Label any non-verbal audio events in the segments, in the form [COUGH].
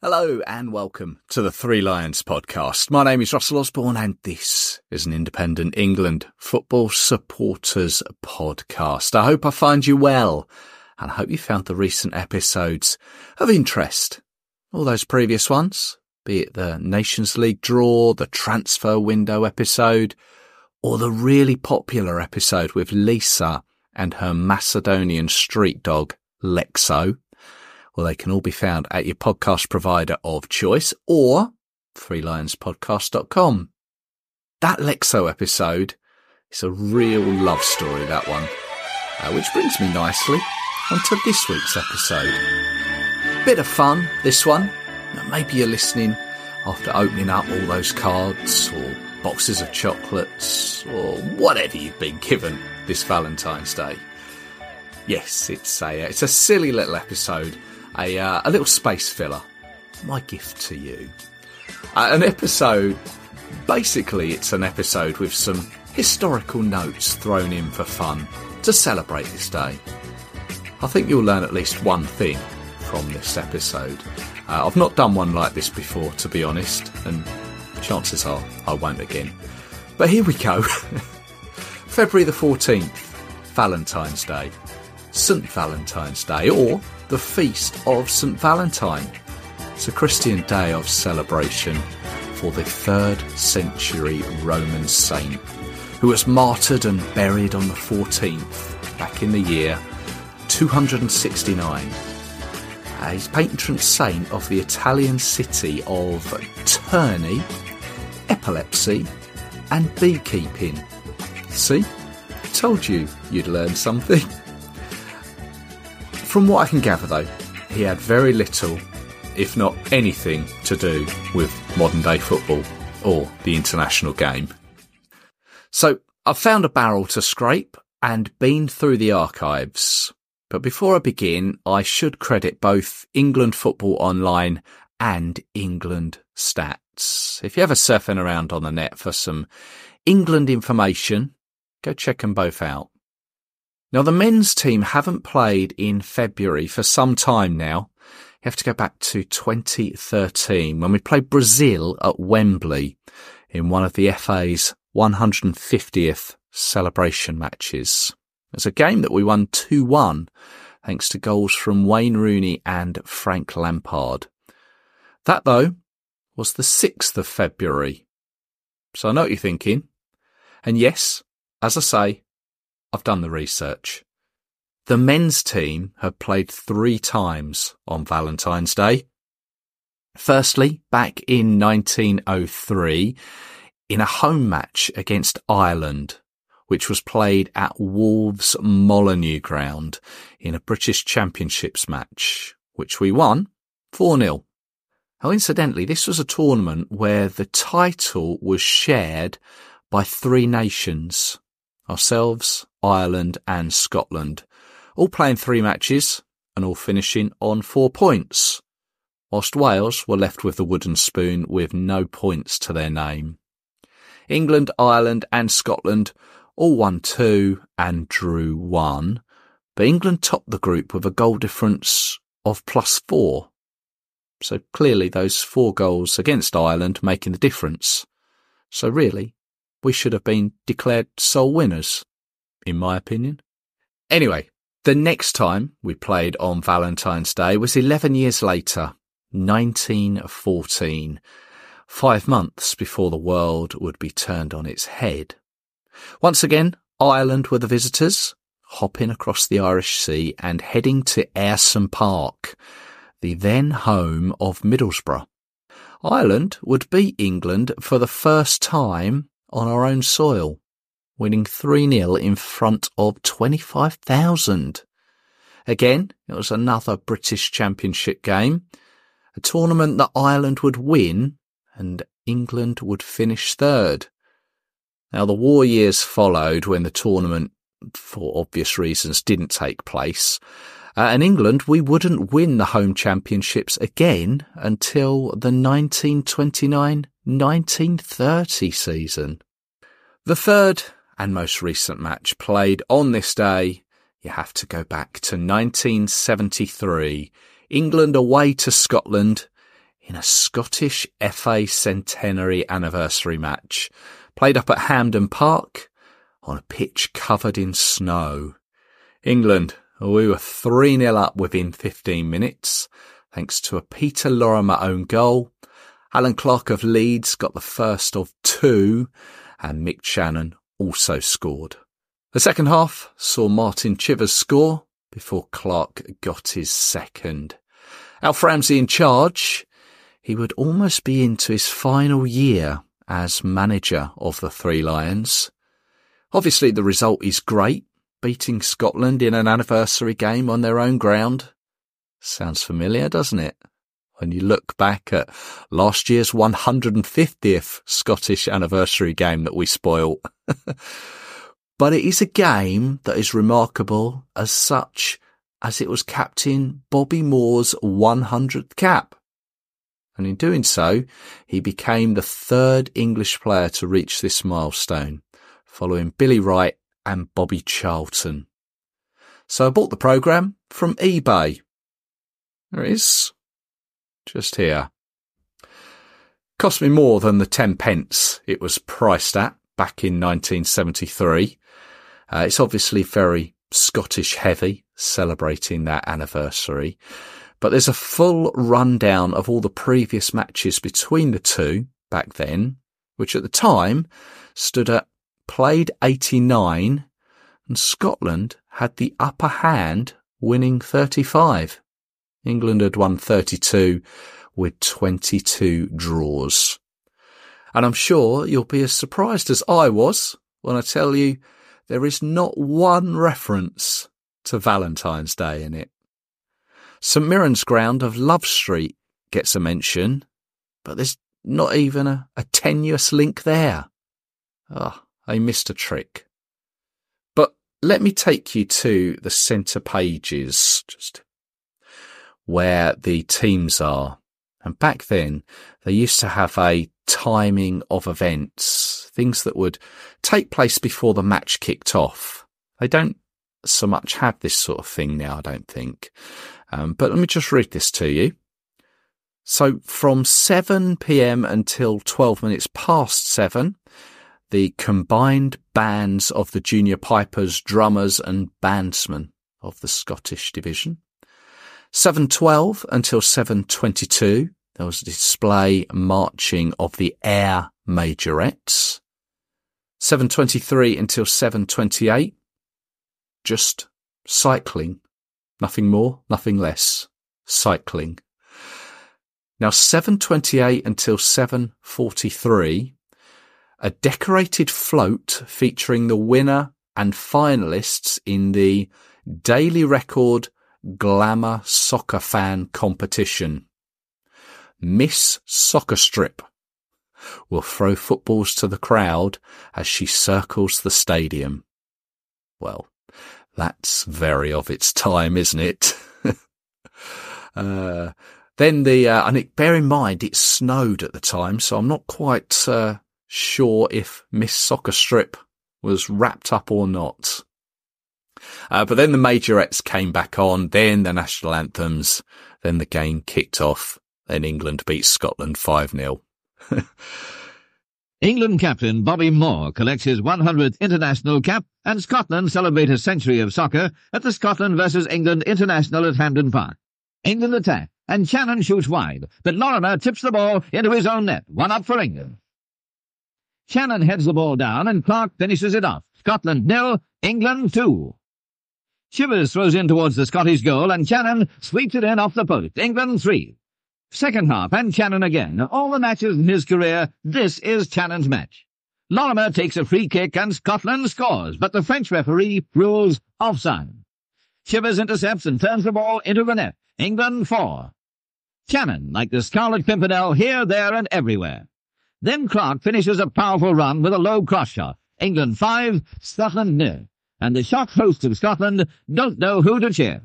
Hello and welcome to the Three Lions podcast. My name is Russell Osborne and this is an independent England football supporters podcast. I hope I find you well and I hope you found the recent episodes of interest. All those previous ones, be it the Nations League draw, the transfer window episode, or the really popular episode with Lisa and her Macedonian street dog, Lexo. Well, they can all be found at your podcast provider of choice or threelionspodcast.com. That Lexo episode is a real love story, that one. Uh, which brings me nicely onto this week's episode. Bit of fun, this one. Maybe you're listening after opening up all those cards or boxes of chocolates or whatever you've been given this Valentine's Day. Yes, it's a, it's a silly little episode a, uh, a little space filler. My gift to you. Uh, an episode, basically, it's an episode with some historical notes thrown in for fun to celebrate this day. I think you'll learn at least one thing from this episode. Uh, I've not done one like this before, to be honest, and chances are I won't again. But here we go. [LAUGHS] February the 14th, Valentine's Day. St. Valentine's Day, or the Feast of St. Valentine. It's a Christian day of celebration for the 3rd century Roman saint who was martyred and buried on the 14th back in the year 269. Uh, he's patron saint of the Italian city of Terni, epilepsy, and beekeeping. See? Told you you'd learn something. From what I can gather, though, he had very little, if not anything, to do with modern day football or the international game. So I've found a barrel to scrape and been through the archives. But before I begin, I should credit both England Football Online and England Stats. If you're ever surfing around on the net for some England information, go check them both out. Now, the men's team haven't played in February for some time now. You have to go back to 2013 when we played Brazil at Wembley in one of the FA's 150th celebration matches. It's a game that we won 2-1 thanks to goals from Wayne Rooney and Frank Lampard. That though was the 6th of February. So I know what you're thinking. And yes, as I say, I've done the research. The men's team have played three times on Valentine's Day. Firstly, back in 1903, in a home match against Ireland, which was played at Wolves Molyneux Ground in a British Championships match, which we won 4-0. Incidentally, this was a tournament where the title was shared by three nations ourselves, Ireland and Scotland, all playing three matches and all finishing on four points, whilst Wales were left with the wooden spoon with no points to their name. England, Ireland and Scotland all won two and drew one, but England topped the group with a goal difference of plus four. So clearly those four goals against Ireland making the difference. So really, we should have been declared sole winners, in my opinion. Anyway, the next time we played on Valentine's Day was 11 years later, 1914, five months before the world would be turned on its head. Once again, Ireland were the visitors, hopping across the Irish Sea and heading to Ayresome Park, the then home of Middlesbrough. Ireland would beat England for the first time on our own soil. winning 3-0 in front of 25,000. Again, it was another British Championship game, a tournament that Ireland would win and England would finish third. Now, the war years followed when the tournament, for obvious reasons, didn't take place. Uh, and England, we wouldn't win the home championships again until the 1929-1930 season. The third and most recent match played on this day, you have to go back to 1973. England away to Scotland in a Scottish FA centenary anniversary match, played up at Hampden Park on a pitch covered in snow. England, we were 3 0 up within 15 minutes, thanks to a Peter Lorimer own goal. Allan Clarke of Leeds got the first of two, and Mick Channon also scored. The second half saw Martin Chivers score before Clarke got his second. Alf Ramsey in charge. He would almost be into his final year as manager of the Three Lions. Obviously, the result is great, beating Scotland in an anniversary game on their own ground. Sounds familiar, doesn't it? When you look back at last year's 150th Scottish anniversary game that we spoilt. [LAUGHS] but it is a game that is remarkable as such as it was Captain Bobby Moore's 100th cap and in doing so, he became the third English player to reach this milestone, following Billy Wright and Bobby Charlton. So I bought the programme from eBay. There it is. Just here. Cost me more than the 10 pence it was priced at back in 1973. Uh, it's obviously very Scottish heavy, celebrating that anniversary. But there's a full rundown of all the previous matches between the two back then, which at the time stood at played 89 and Scotland had the upper hand winning 35. England had won 32 with 22 draws. And I'm sure you'll be as surprised as I was when I tell you there is not one reference to Valentine's Day in it. St Mirren's ground of Love Street gets a mention, but there's not even a, a tenuous link there. Oh, I missed a trick. But let me take you to the centre pages, just where the teams are. And back then, they used to have a timing of events, things that would take place before the match kicked off. They don't so much have this sort of thing now, I don't think. Um, but let me just read this to you. So from 7 p.m. until 12 minutes past 7, the combined bands of the junior pipers, drummers and bandsmen of the Scottish division. 7.12 until 7.22, there was a display marching of the air majorettes. 7.23 until 7.28, just cycling Nothing more, nothing less. Cycling. Now 728 until 743, a decorated float featuring the winner and finalists in the Daily Record Glamour Soccer Fan Competition. Miss Soccer Strip will throw footballs to the crowd as she circles the stadium. Well, that's very of its time, isn't it? [LAUGHS] uh, then the, uh, and it, bear in mind it snowed at the time, so I'm not quite, uh, sure if Miss Soccer Strip was wrapped up or not. Uh, but then the majorettes came back on, then the national anthems, then the game kicked off, then England beat Scotland 5-0. [LAUGHS] England captain Bobby Moore collects his 100th international cap, and Scotland celebrate a century of soccer at the Scotland versus England International at Hampden Park. England attack, and Channon shoots wide, but Lorimer tips the ball into his own net, one up for England. Channon heads the ball down, and Clarke finishes it off. Scotland nil, England two. Chivers throws in towards the Scottish goal, and Channon sweeps it in off the post. England three. Second half, and Channon again. All the matches in his career, this is Channon's match. Lorimer takes a free kick and Scotland scores, but the French referee rules offside. Chivers intercepts and turns the ball into the net. England 4. Channon, like the Scarlet Pimpernel, here, there, and everywhere. Then Clarke finishes a powerful run with a low cross shot. England 5, Scotland nil. And the shocked hosts of Scotland don't know who to cheer.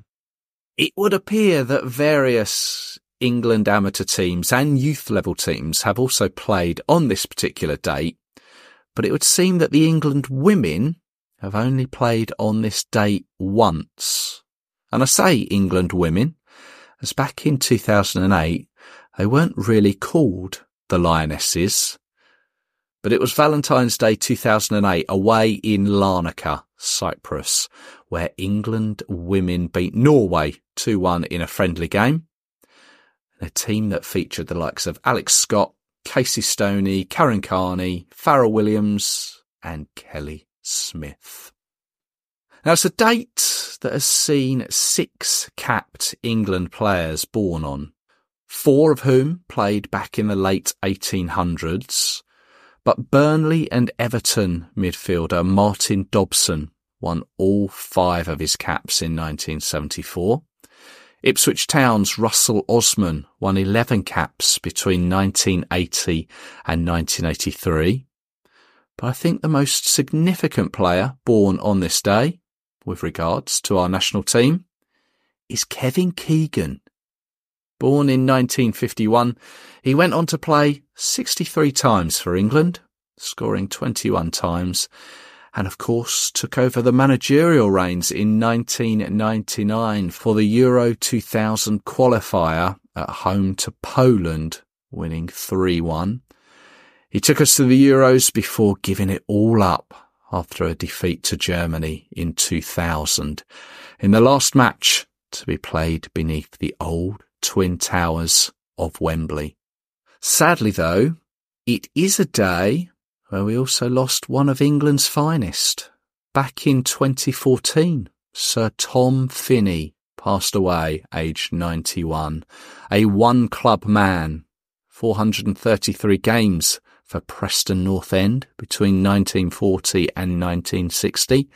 It would appear that various England amateur teams and youth level teams have also played on this particular date, but it would seem that the England women have only played on this date once. And I say England women, as back in 2008, they weren't really called the Lionesses, but it was Valentine's Day 2008 away in Larnaca, Cyprus, where England women beat Norway 2-1 in a friendly game. A team that featured the likes of Alex Scott, Casey Stoney, Karen Carney, Fara Williams, and Kelly Smith. Now it's a date that has seen six capped England players born on, four of whom played back in the late 1800s, but Burnley and Everton midfielder Martin Dobson won all five of his caps in 1974. Ipswich Town's Russell Osman won 11 caps between 1980 and 1983. But I think the most significant player born on this day, with regards to our national team, is Kevin Keegan. Born in 1951, he went on to play 63 times for England, scoring 21 times, and of course took over the managerial reins in 1999 for the Euro 2000 qualifier at home to Poland, winning 3-1. He took us to the Euros before giving it all up after a defeat to Germany in 2000 in the last match to be played beneath the old Twin Towers of Wembley. Sadly though, it is a day where we also lost one of England's finest. Back in 2014, Sir Tom Finney passed away aged 91, a one club man, 433 games for Preston North End between 1940 and 1960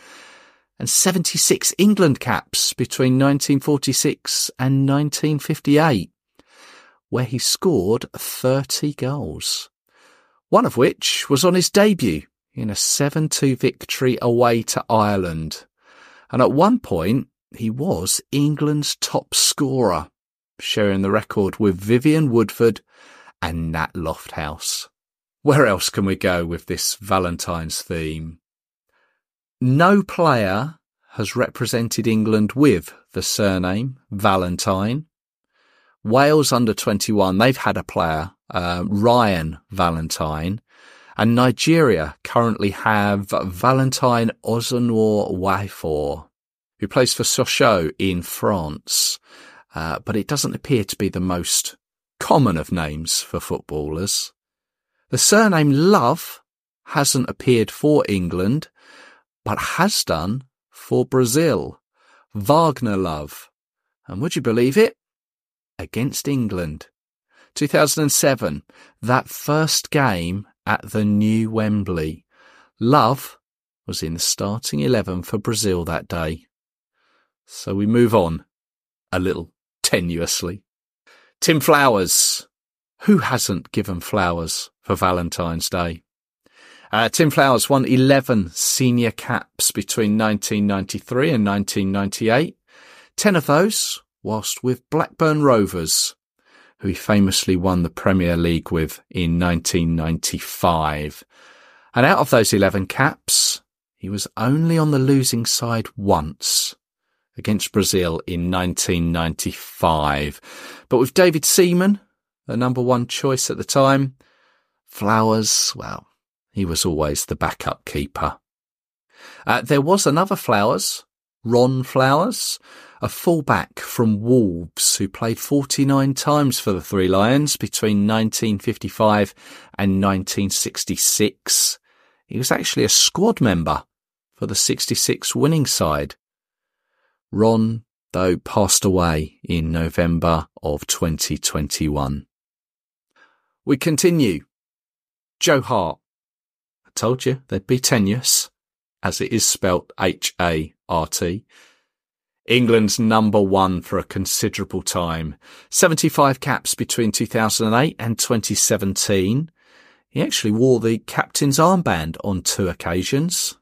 and 76 England caps between 1946 and 1958, where he scored 30 goals. One of which was on his debut in a 7-2 victory away to Ireland. And at one point, he was England's top scorer, sharing the record with Vivian Woodward and Nat Lofthouse. Where else can we go with this Valentine's theme? No player has represented England with the surname Valentine. Wales under 21, they've had a player, uh, Ryan Valentine. And Nigeria currently have Valentine Ozornwafor, who plays for Sochaux in France. Uh, but it doesn't appear to be the most common of names for footballers. The surname Love hasn't appeared for England, but has done for Brazil. Wagner Love. And would you believe it? Against England. 2007, that first game at the new Wembley. Love was in the starting 11 for Brazil that day. So we move on, a little tenuously. Tim Flowers. Who hasn't given flowers for Valentine's Day? Uh, Tim Flowers won 11 senior caps between 1993 and 1998. 10 of those whilst with Blackburn Rovers, who he famously won the Premier League with in 1995. And out of those 11 caps, he was only on the losing side once against Brazil in 1995. But with David Seaman, the number one choice at the time, Flowers, well, he was always the backup keeper. Uh, there was another Flowers, Ron Flowers, a fullback from Wolves who played 49 times for the Three Lions between 1955 and 1966. He was actually a squad member for the 66 winning side. Ron, though, passed away in November of 2021. We continue. Joe Hart I told you they'd be tenuous, as it is spelt H-A-R-T. England's number one for a considerable time. 75 caps between 2008 and 2017. He actually wore the captain's armband on two occasions.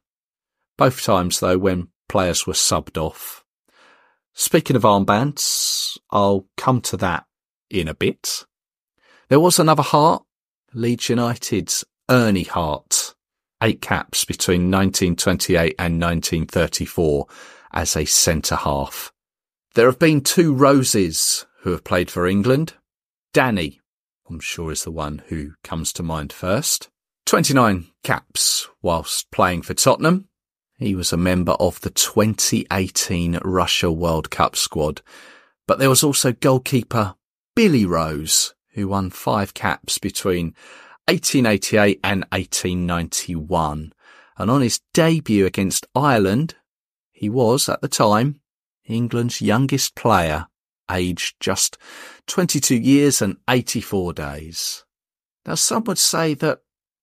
Both times, though, when players were subbed off. Speaking of armbands, I'll come to that in a bit. There was another Hart, Leeds United's Ernie Hart, eight caps between 1928 and 1934 as a centre half. There have been two Roses who have played for England. Danny, I'm sure is the one who comes to mind first. 29 caps whilst playing for Tottenham. He was a member of the 2018 Russia World Cup squad. But there was also goalkeeper Billy Rose, who won five caps between 1888 and 1891. And on his debut against Ireland, he was, at the time, England's youngest player, aged just 22 years and 84 days. Now, some would say that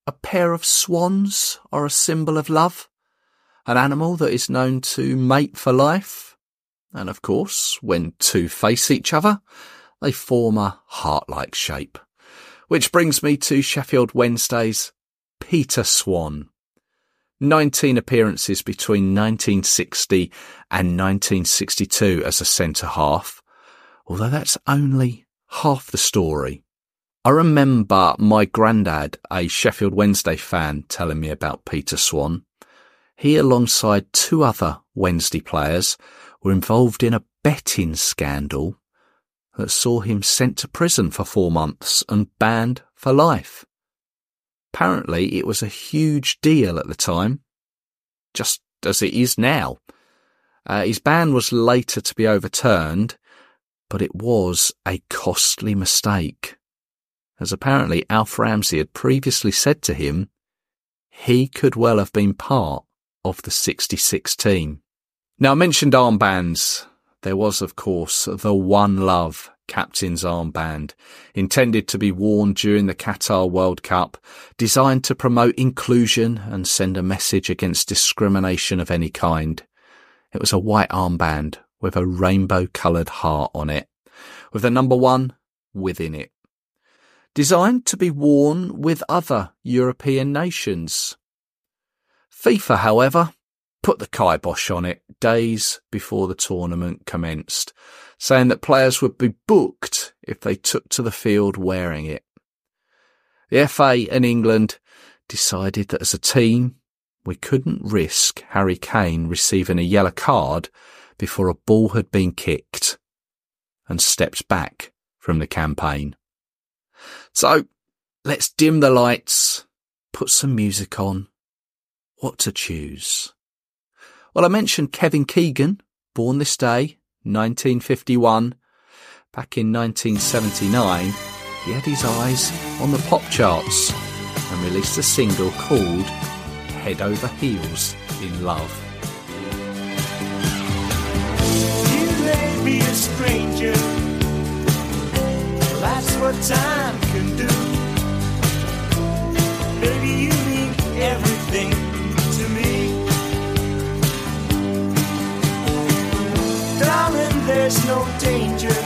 a pair of swans are a symbol of love, an animal that is known to mate for life. And of course, when two face each other, they form a heart-like shape. Which brings me to Sheffield Wednesday's Peter Swan. 19 appearances between 1960 and 1962 as a centre half, although that's only half the story. I remember my grandad, a Sheffield Wednesday fan, telling me about Peter Swan. He, alongside two other Wednesday players, were involved in a betting scandal that saw him sent to prison for four months and banned for life. Apparently, it was a huge deal at the time, just as it is now. Uh, his ban was later to be overturned, but it was a costly mistake, as apparently Alf Ramsey had previously said to him he could well have been part of the 66 team. Now, I mentioned armbands. There was, of course, the One Love captain's armband, intended to be worn during the Qatar World Cup, designed to promote inclusion and send a message against discrimination of any kind. It was a white armband with a rainbow coloured heart on it, with the number one within it. Designed to be worn with other European nations. FIFA, however, put the kibosh on it days before the tournament commenced, saying that players would be booked if they took to the field wearing it. The FA and England decided that as a team, we couldn't risk Harry Kane receiving a yellow card before a ball had been kicked and stepped back from the campaign. So let's dim the lights, put some music on. What to choose? Well, I mentioned Kevin Keegan, born this day, 1951. Back in 1979, he had his eyes on the pop charts and released a single called Head Over Heels in Love. You a stranger. Time danger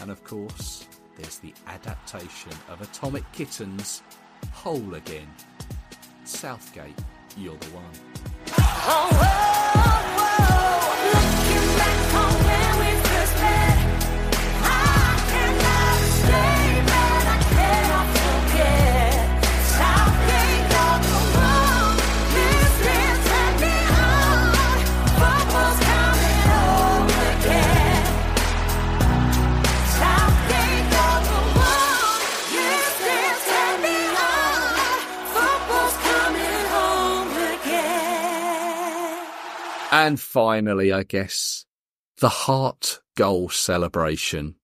And of course, there's the adaptation of Atomic Kitten's Whole Again. Southgate, you're the one. And finally, I guess, the heart goal celebration.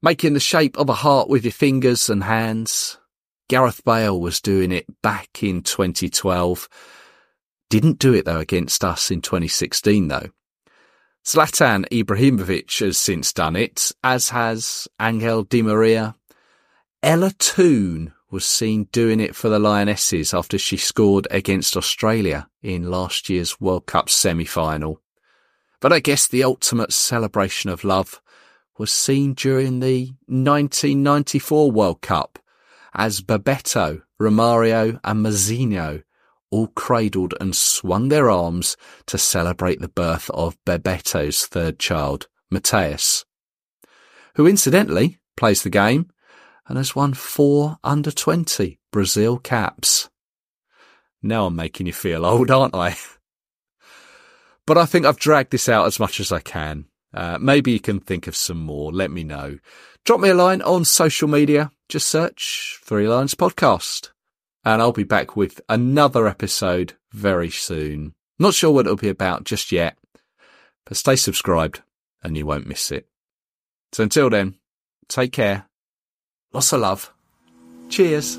Making the shape of a heart with your fingers and hands. Gareth Bale was doing it back in 2012. Didn't do it though against us in 2016 though. Zlatan Ibrahimovic has since done it, as has Angel Di Maria. Ella Toone was seen doing it for the Lionesses after she scored against Australia in last year's World Cup semi-final. But I guess the ultimate celebration of love was seen during the 1994 World Cup as Bebeto, Romario and Mazinho all cradled and swung their arms to celebrate the birth of Bebeto's third child, Mateus, who incidentally plays the game and has won four under 20 Brazil caps. Now I'm making you feel old, aren't I? [LAUGHS] but I think I've dragged this out as much as I can. Uh, maybe you can think of some more. Let me know. Drop me a line on social media. Just search Three Lions Podcast. And I'll be back with another episode very soon. Not sure what it'll be about just yet, but stay subscribed and you won't miss it. So until then, take care. Lots of love. Cheers.